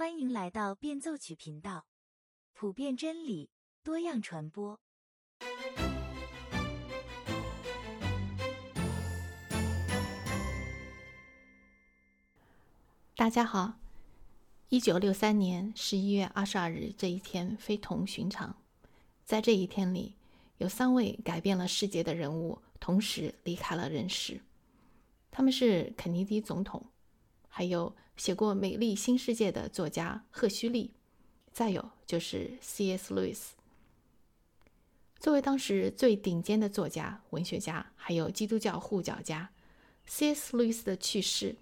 欢迎来到变奏曲频道，普遍真理，多样传播。大家好，一九六三年十一月二十二日这一天非同寻常，在这一天里，有三位改变了世界的人物同时离开了人世，他们是肯尼迪总统。还有写过《美丽新世界》的作家赫胥黎，再有就是 C.S. 路易斯。作为当时最顶尖的作家、文学家，还有基督教护教家，C.S. 路易斯的去世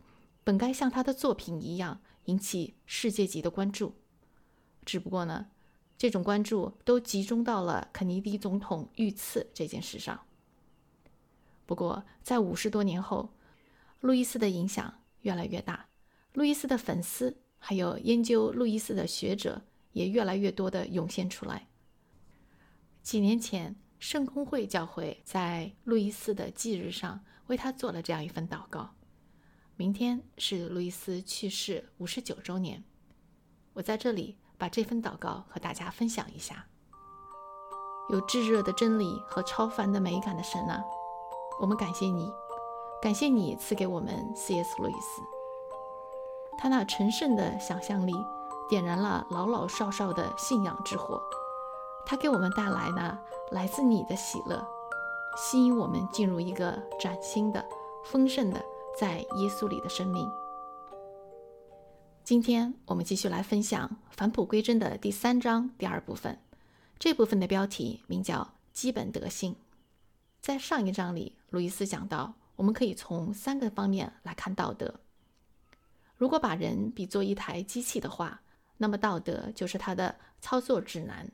本该像他的作品一样引起世界级的关注。只不过呢，这种关注都集中到了肯尼迪总统遇刺这件事上。不过，在五十多年后，路易斯的影响。越来越大，路易斯的粉丝还有研究路易斯的学者也越来越多的涌现出来。几年前，圣公会教会在路易斯的忌日上为他做了这样一份祷告。明天是路易斯去世五十九周年，我在这里把这份祷告和大家分享一下。有炙热的真理和超凡的美感的神啊，我们感谢你。感谢你赐给我们 C.S. 路易斯，他那神圣的想象力点燃了老老少少的信仰之火，他给我们带来了来自你的喜乐，吸引我们进入一个崭新的、丰盛的在耶稣里的生命。今天我们继续来分享《返璞归真》的第三章第二部分，这部分的标题名叫“基本德性”。在上一章里，路易斯讲到。我们可以从三个方面来看道德。如果把人比作一台机器的话，那么道德就是它的操作指南。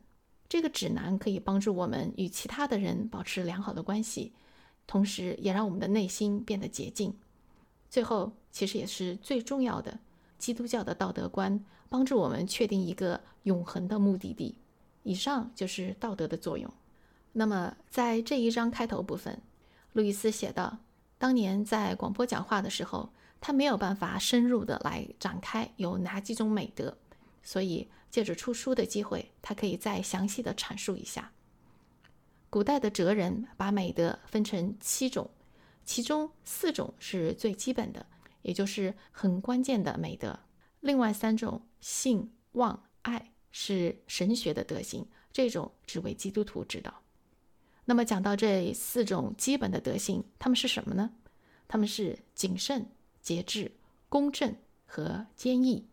这个指南可以帮助我们与其他的人保持良好的关系，同时也让我们的内心变得洁净。最后，其实也是最重要的，基督教的道德观帮助我们确定一个永恒的目的地。以上就是道德的作用。那么，在这一章开头部分，路易斯写道。当年在广播讲话的时候，他没有办法深入的来展开有哪几种美德，所以借着出书的机会，他可以再详细的阐述一下。古代的哲人把美德分成七种，其中四种是最基本的，也就是很关键的美德。另外三种信、望、爱是神学的德行，这种只为基督徒知道。那么讲到这四种基本的德性，它们是什么呢？它们是谨慎、节制、公正和坚毅。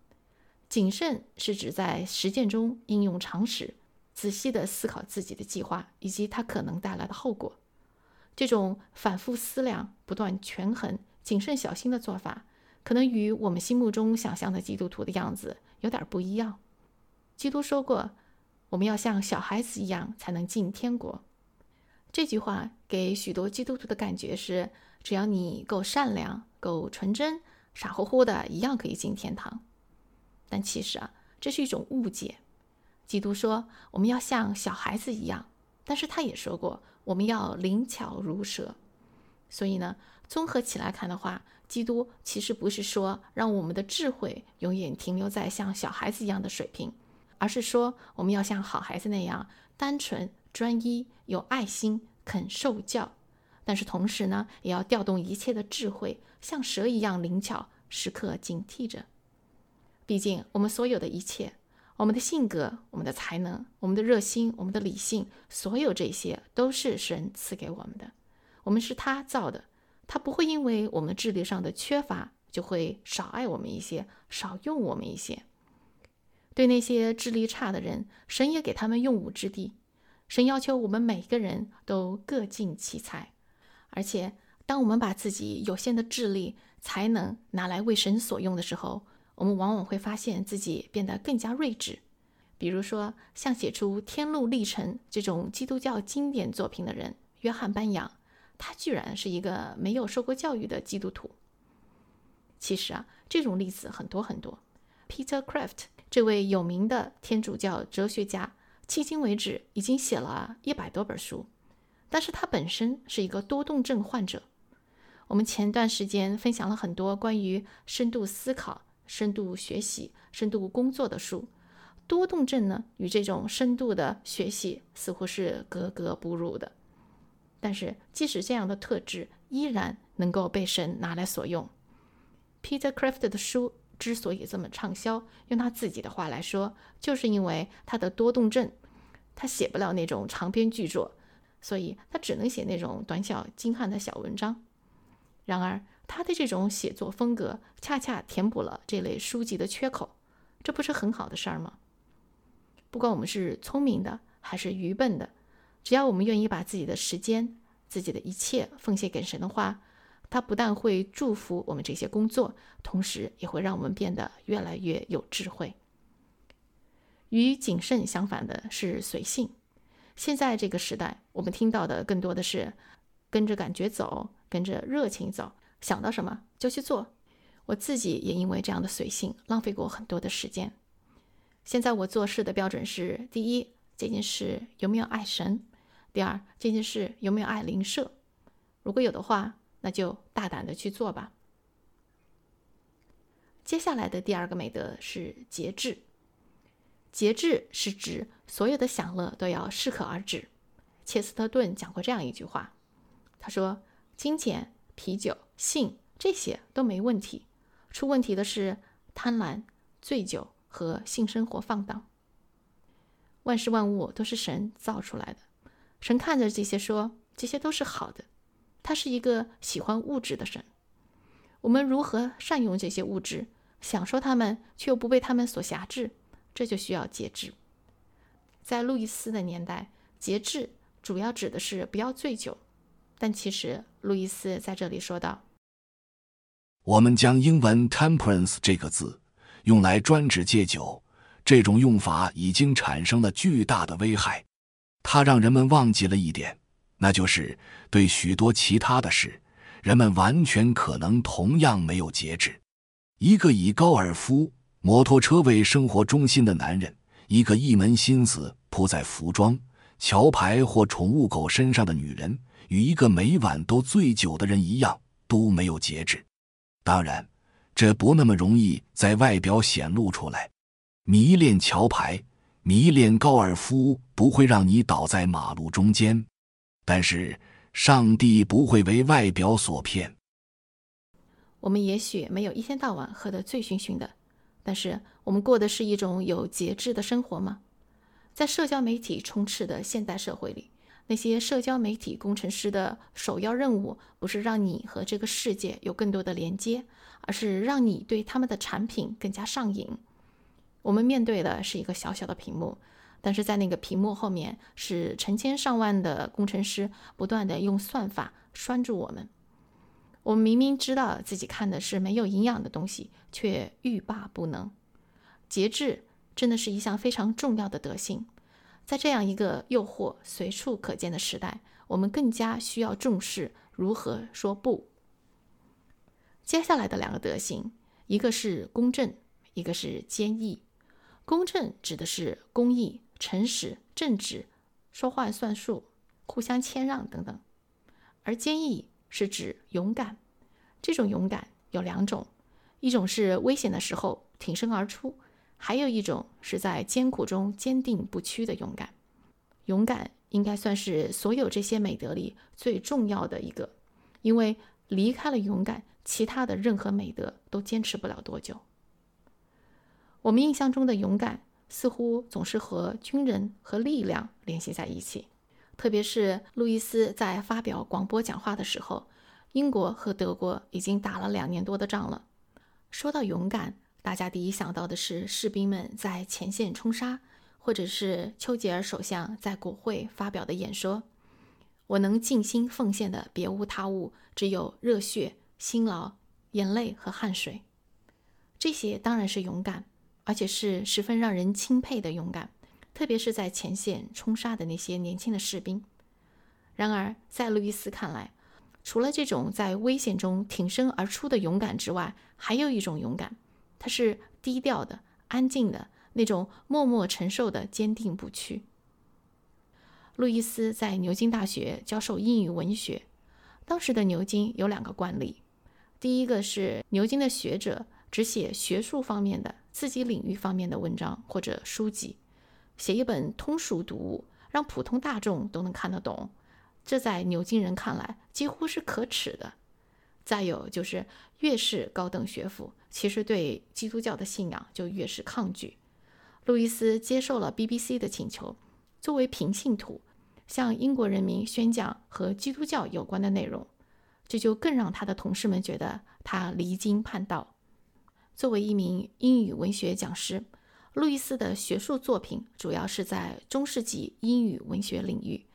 谨慎是指在实践中应用常识，仔细地思考自己的计划以及它可能带来的后果。这种反复思量、不断权衡、谨慎小心的做法，可能与我们心目中想象的基督徒的样子有点不一样。基督说过：“我们要像小孩子一样，才能进天国。”这句话给许多基督徒的感觉是：只要你够善良、够纯真，傻乎乎的一样可以进天堂。但其实啊，这是一种误解。基督说我们要像小孩子一样，但是他也说过我们要灵巧如蛇。所以呢，综合起来看的话，基督其实不是说让我们的智慧永远停留在像小孩子一样的水平，而是说我们要像好孩子那样单纯。专一、有爱心、肯受教，但是同时呢，也要调动一切的智慧，像蛇一样灵巧，时刻警惕着。毕竟，我们所有的一切，我们的性格、我们的才能、我们的热心、我们的理性，所有这些都是神赐给我们的。我们是他造的，他不会因为我们智力上的缺乏，就会少爱我们一些，少用我们一些。对那些智力差的人，神也给他们用武之地。神要求我们每个人都各尽其才，而且当我们把自己有限的智力、才能拿来为神所用的时候，我们往往会发现自己变得更加睿智。比如说，像写出《天路历程》这种基督教经典作品的人，约翰·班扬，他居然是一个没有受过教育的基督徒。其实啊，这种例子很多很多。Peter Kraft 这位有名的天主教哲学家。迄今为止，已经写了一百多本书，但是他本身是一个多动症患者。我们前段时间分享了很多关于深度思考、深度学习、深度工作的书。多动症呢，与这种深度的学习似乎是格格不入的。但是，即使这样的特质，依然能够被神拿来所用。Peter Kraft 的书之所以这么畅销，用他自己的话来说，就是因为他的多动症，他写不了那种长篇巨作，所以他只能写那种短小精悍的小文章。然而，他的这种写作风格恰恰填补了这类书籍的缺口，这不是很好的事儿吗？不管我们是聪明的还是愚笨的，只要我们愿意把自己的时间、自己的一切奉献给神的话，他不但会祝福我们这些工作，同时也会让我们变得越来越有智慧。与谨慎相反的是随性。现在这个时代，我们听到的更多的是跟着感觉走，跟着热情走，想到什么就去做。我自己也因为这样的随性，浪费过很多的时间。现在我做事的标准是：第一，这件事有没有爱神；第二，这件事有没有爱灵社。如果有的话，那就大胆的去做吧。接下来的第二个美德是节制。节制是指所有的享乐都要适可而止。切斯特顿讲过这样一句话，他说：“金钱、啤酒、性这些都没问题，出问题的是贪婪、醉酒。”和性生活放荡，万事万物都是神造出来的。神看着这些说，这些都是好的。他是一个喜欢物质的神。我们如何善用这些物质，享受它们，却又不被它们所辖制？这就需要节制。在路易斯的年代，节制主要指的是不要醉酒，但其实路易斯在这里说道：“我们将英文 ‘temperance’ 这个字。”用来专指戒酒，这种用法已经产生了巨大的危害。它让人们忘记了一点，那就是对许多其他的事，人们完全可能同样没有节制。一个以高尔夫、摩托车为生活中心的男人，一个一门心思扑在服装、桥牌或宠物狗身上的女人，与一个每晚都醉酒的人一样，都没有节制。当然。这不那么容易在外表显露出来。迷恋桥牌、迷恋高尔夫不会让你倒在马路中间，但是上帝不会为外表所骗。我们也许没有一天到晚喝得醉醺醺的，但是我们过的是一种有节制的生活吗？在社交媒体充斥的现代社会里。那些社交媒体工程师的首要任务，不是让你和这个世界有更多的连接，而是让你对他们的产品更加上瘾。我们面对的是一个小小的屏幕，但是在那个屏幕后面，是成千上万的工程师不断的用算法拴住我们。我们明明知道自己看的是没有营养的东西，却欲罢不能。节制真的是一项非常重要的德性。在这样一个诱惑随处可见的时代，我们更加需要重视如何说不。接下来的两个德行，一个是公正，一个是坚毅。公正指的是公义、诚实、正直、说话算数、互相谦让等等；而坚毅是指勇敢。这种勇敢有两种，一种是危险的时候挺身而出。还有一种是在艰苦中坚定不屈的勇敢，勇敢应该算是所有这些美德里最重要的一个，因为离开了勇敢，其他的任何美德都坚持不了多久。我们印象中的勇敢似乎总是和军人和力量联系在一起，特别是路易斯在发表广播讲话的时候，英国和德国已经打了两年多的仗了。说到勇敢。大家第一想到的是士兵们在前线冲杀，或者是丘吉尔首相在国会发表的演说。我能尽心奉献的别无他物，只有热血、辛劳、眼泪和汗水。这些当然是勇敢，而且是十分让人钦佩的勇敢，特别是在前线冲杀的那些年轻的士兵。然而，在路易斯看来，除了这种在危险中挺身而出的勇敢之外，还有一种勇敢。它是低调的、安静的那种，默默承受的坚定不屈。路易斯在牛津大学教授英语文学，当时的牛津有两个惯例：第一个是牛津的学者只写学术方面的、自己领域方面的文章或者书籍，写一本通俗读物，让普通大众都能看得懂，这在牛津人看来几乎是可耻的。再有就是，越是高等学府，其实对基督教的信仰就越是抗拒。路易斯接受了 BBC 的请求，作为平信徒，向英国人民宣讲和基督教有关的内容，这就更让他的同事们觉得他离经叛道。作为一名英语文学讲师，路易斯的学术作品主要是在中世纪英语文学领域。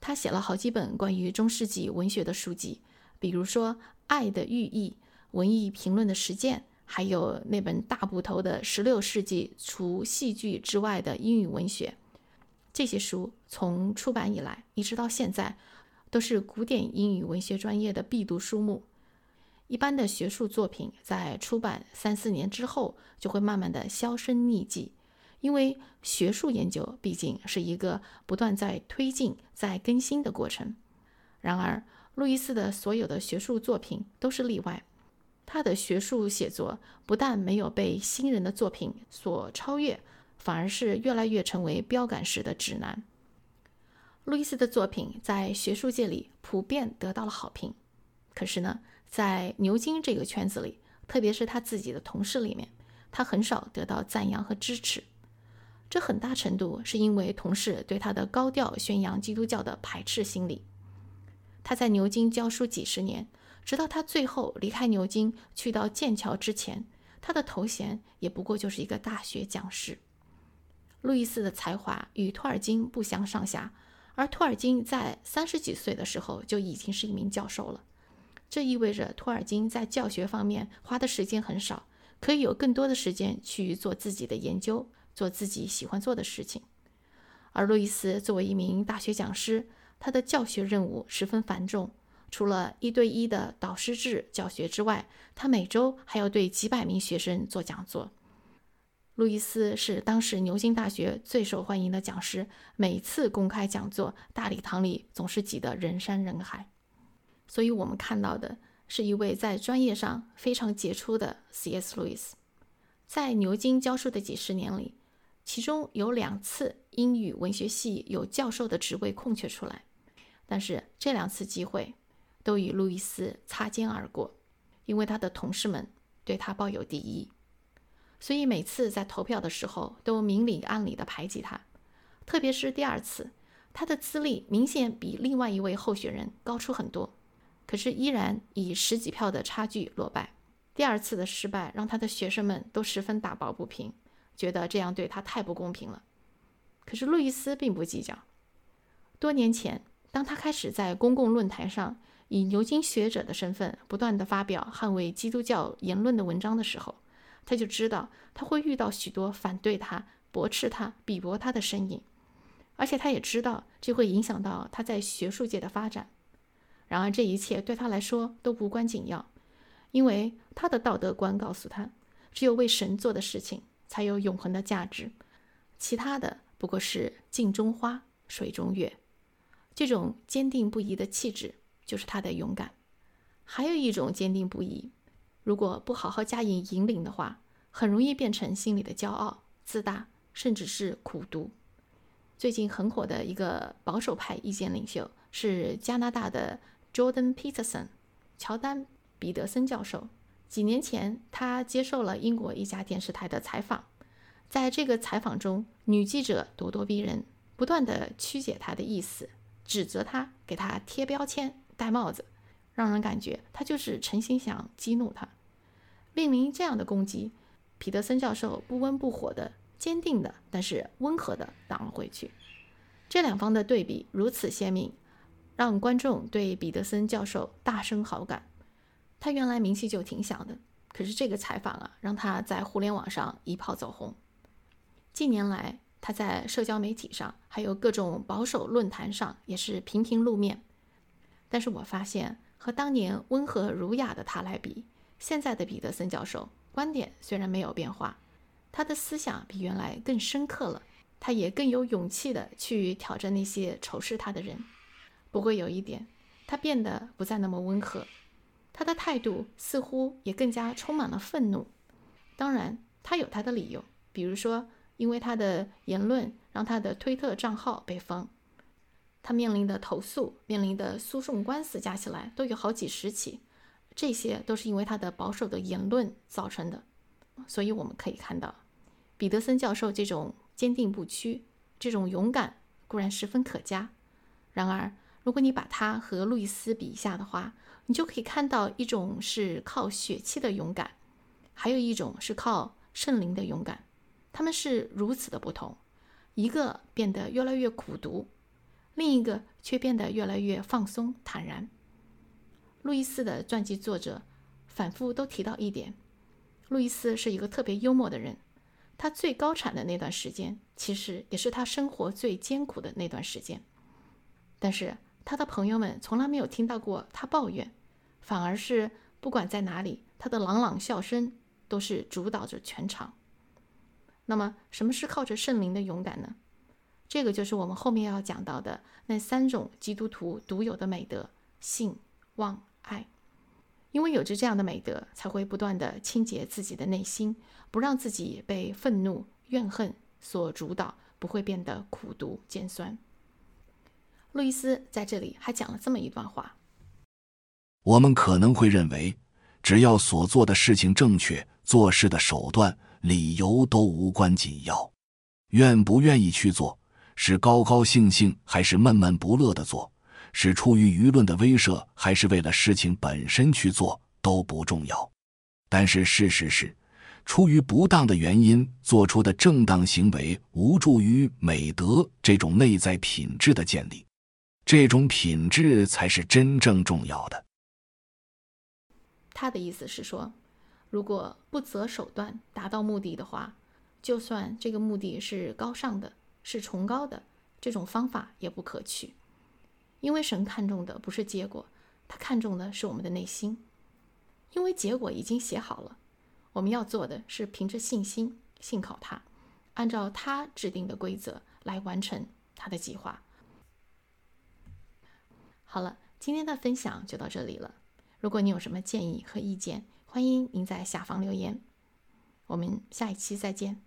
他写了好几本关于中世纪文学的书籍，比如说。爱的寓意、文艺评论的实践，还有那本大部头的《十六世纪除戏剧之外的英语文学》，这些书从出版以来一直到现在，都是古典英语文学专业的必读书目。一般的学术作品在出版三四年之后，就会慢慢的销声匿迹，因为学术研究毕竟是一个不断在推进、在更新的过程。然而，路易斯的所有的学术作品都是例外，他的学术写作不但没有被新人的作品所超越，反而是越来越成为标杆式的指南。路易斯的作品在学术界里普遍得到了好评，可是呢，在牛津这个圈子里，特别是他自己的同事里面，他很少得到赞扬和支持。这很大程度是因为同事对他的高调宣扬基督教的排斥心理。他在牛津教书几十年，直到他最后离开牛津去到剑桥之前，他的头衔也不过就是一个大学讲师。路易斯的才华与托尔金不相上下，而托尔金在三十几岁的时候就已经是一名教授了，这意味着托尔金在教学方面花的时间很少，可以有更多的时间去做自己的研究，做自己喜欢做的事情。而路易斯作为一名大学讲师，他的教学任务十分繁重，除了一对一的导师制教学之外，他每周还要对几百名学生做讲座。路易斯是当时牛津大学最受欢迎的讲师，每次公开讲座，大礼堂里总是挤得人山人海。所以，我们看到的是一位在专业上非常杰出的 C.S. 路易斯。在牛津教书的几十年里，其中有两次英语文学系有教授的职位空缺出来。但是这两次机会都与路易斯擦肩而过，因为他的同事们对他抱有敌意，所以每次在投票的时候都明里暗里的排挤他。特别是第二次，他的资历明显比另外一位候选人高出很多，可是依然以十几票的差距落败。第二次的失败让他的学生们都十分打抱不平，觉得这样对他太不公平了。可是路易斯并不计较，多年前。当他开始在公共论坛上以牛津学者的身份不断地发表捍卫基督教言论的文章的时候，他就知道他会遇到许多反对他、驳斥他、鄙薄他的声音，而且他也知道这会影响到他在学术界的发展。然而，这一切对他来说都无关紧要，因为他的道德观告诉他，只有为神做的事情才有永恒的价值，其他的不过是镜中花、水中月。这种坚定不移的气质就是他的勇敢。还有一种坚定不移，如果不好好加以引领的话，很容易变成心里的骄傲、自大，甚至是苦读。最近很火的一个保守派意见领袖是加拿大的 Jordan Peterson，乔丹·彼得森教授。几年前，他接受了英国一家电视台的采访，在这个采访中，女记者咄咄逼人，不断地曲解他的意思。指责他，给他贴标签、戴帽子，让人感觉他就是诚心想激怒他。面临这样的攻击，彼得森教授不温不火的、坚定的，但是温和的挡了回去。这两方的对比如此鲜明，让观众对彼得森教授大生好感。他原来名气就挺响的，可是这个采访啊，让他在互联网上一炮走红。近年来，他在社交媒体上，还有各种保守论坛上，也是频频露面。但是我发现，和当年温和儒雅的他来比，现在的彼得森教授观点虽然没有变化，他的思想比原来更深刻了。他也更有勇气的去挑战那些仇视他的人。不过有一点，他变得不再那么温和，他的态度似乎也更加充满了愤怒。当然，他有他的理由，比如说，因为他的言论让他的推特账号被封，他面临的投诉、面临的诉讼官司加起来都有好几十起，这些都是因为他的保守的言论造成的。所以我们可以看到，彼得森教授这种坚定不屈、这种勇敢固然十分可嘉，然而，如果你把他和路易斯比一下的话，你就可以看到一种是靠血气的勇敢。还有一种是靠圣灵的勇敢，他们是如此的不同，一个变得越来越苦读，另一个却变得越来越放松坦然。路易斯的传记作者反复都提到一点：路易斯是一个特别幽默的人。他最高产的那段时间，其实也是他生活最艰苦的那段时间。但是他的朋友们从来没有听到过他抱怨，反而是不管在哪里，他的朗朗笑声。都是主导着全场。那么，什么是靠着圣灵的勇敢呢？这个就是我们后面要讲到的那三种基督徒独有的美德：信、望、爱。因为有着这样的美德，才会不断的清洁自己的内心，不让自己被愤怒、怨恨所主导，不会变得苦毒尖酸。路易斯在这里还讲了这么一段话：我们可能会认为，只要所做的事情正确。做事的手段、理由都无关紧要，愿不愿意去做，是高高兴兴还是闷闷不乐的做，是出于舆论的威慑还是为了事情本身去做都不重要。但是事实是，出于不当的原因做出的正当行为，无助于美德这种内在品质的建立，这种品质才是真正重要的。他的意思是说。如果不择手段达到目的的话，就算这个目的是高尚的、是崇高的，这种方法也不可取。因为神看重的不是结果，他看重的是我们的内心。因为结果已经写好了，我们要做的是凭着信心信靠他，按照他制定的规则来完成他的计划。好了，今天的分享就到这里了。如果你有什么建议和意见，欢迎您在下方留言，我们下一期再见。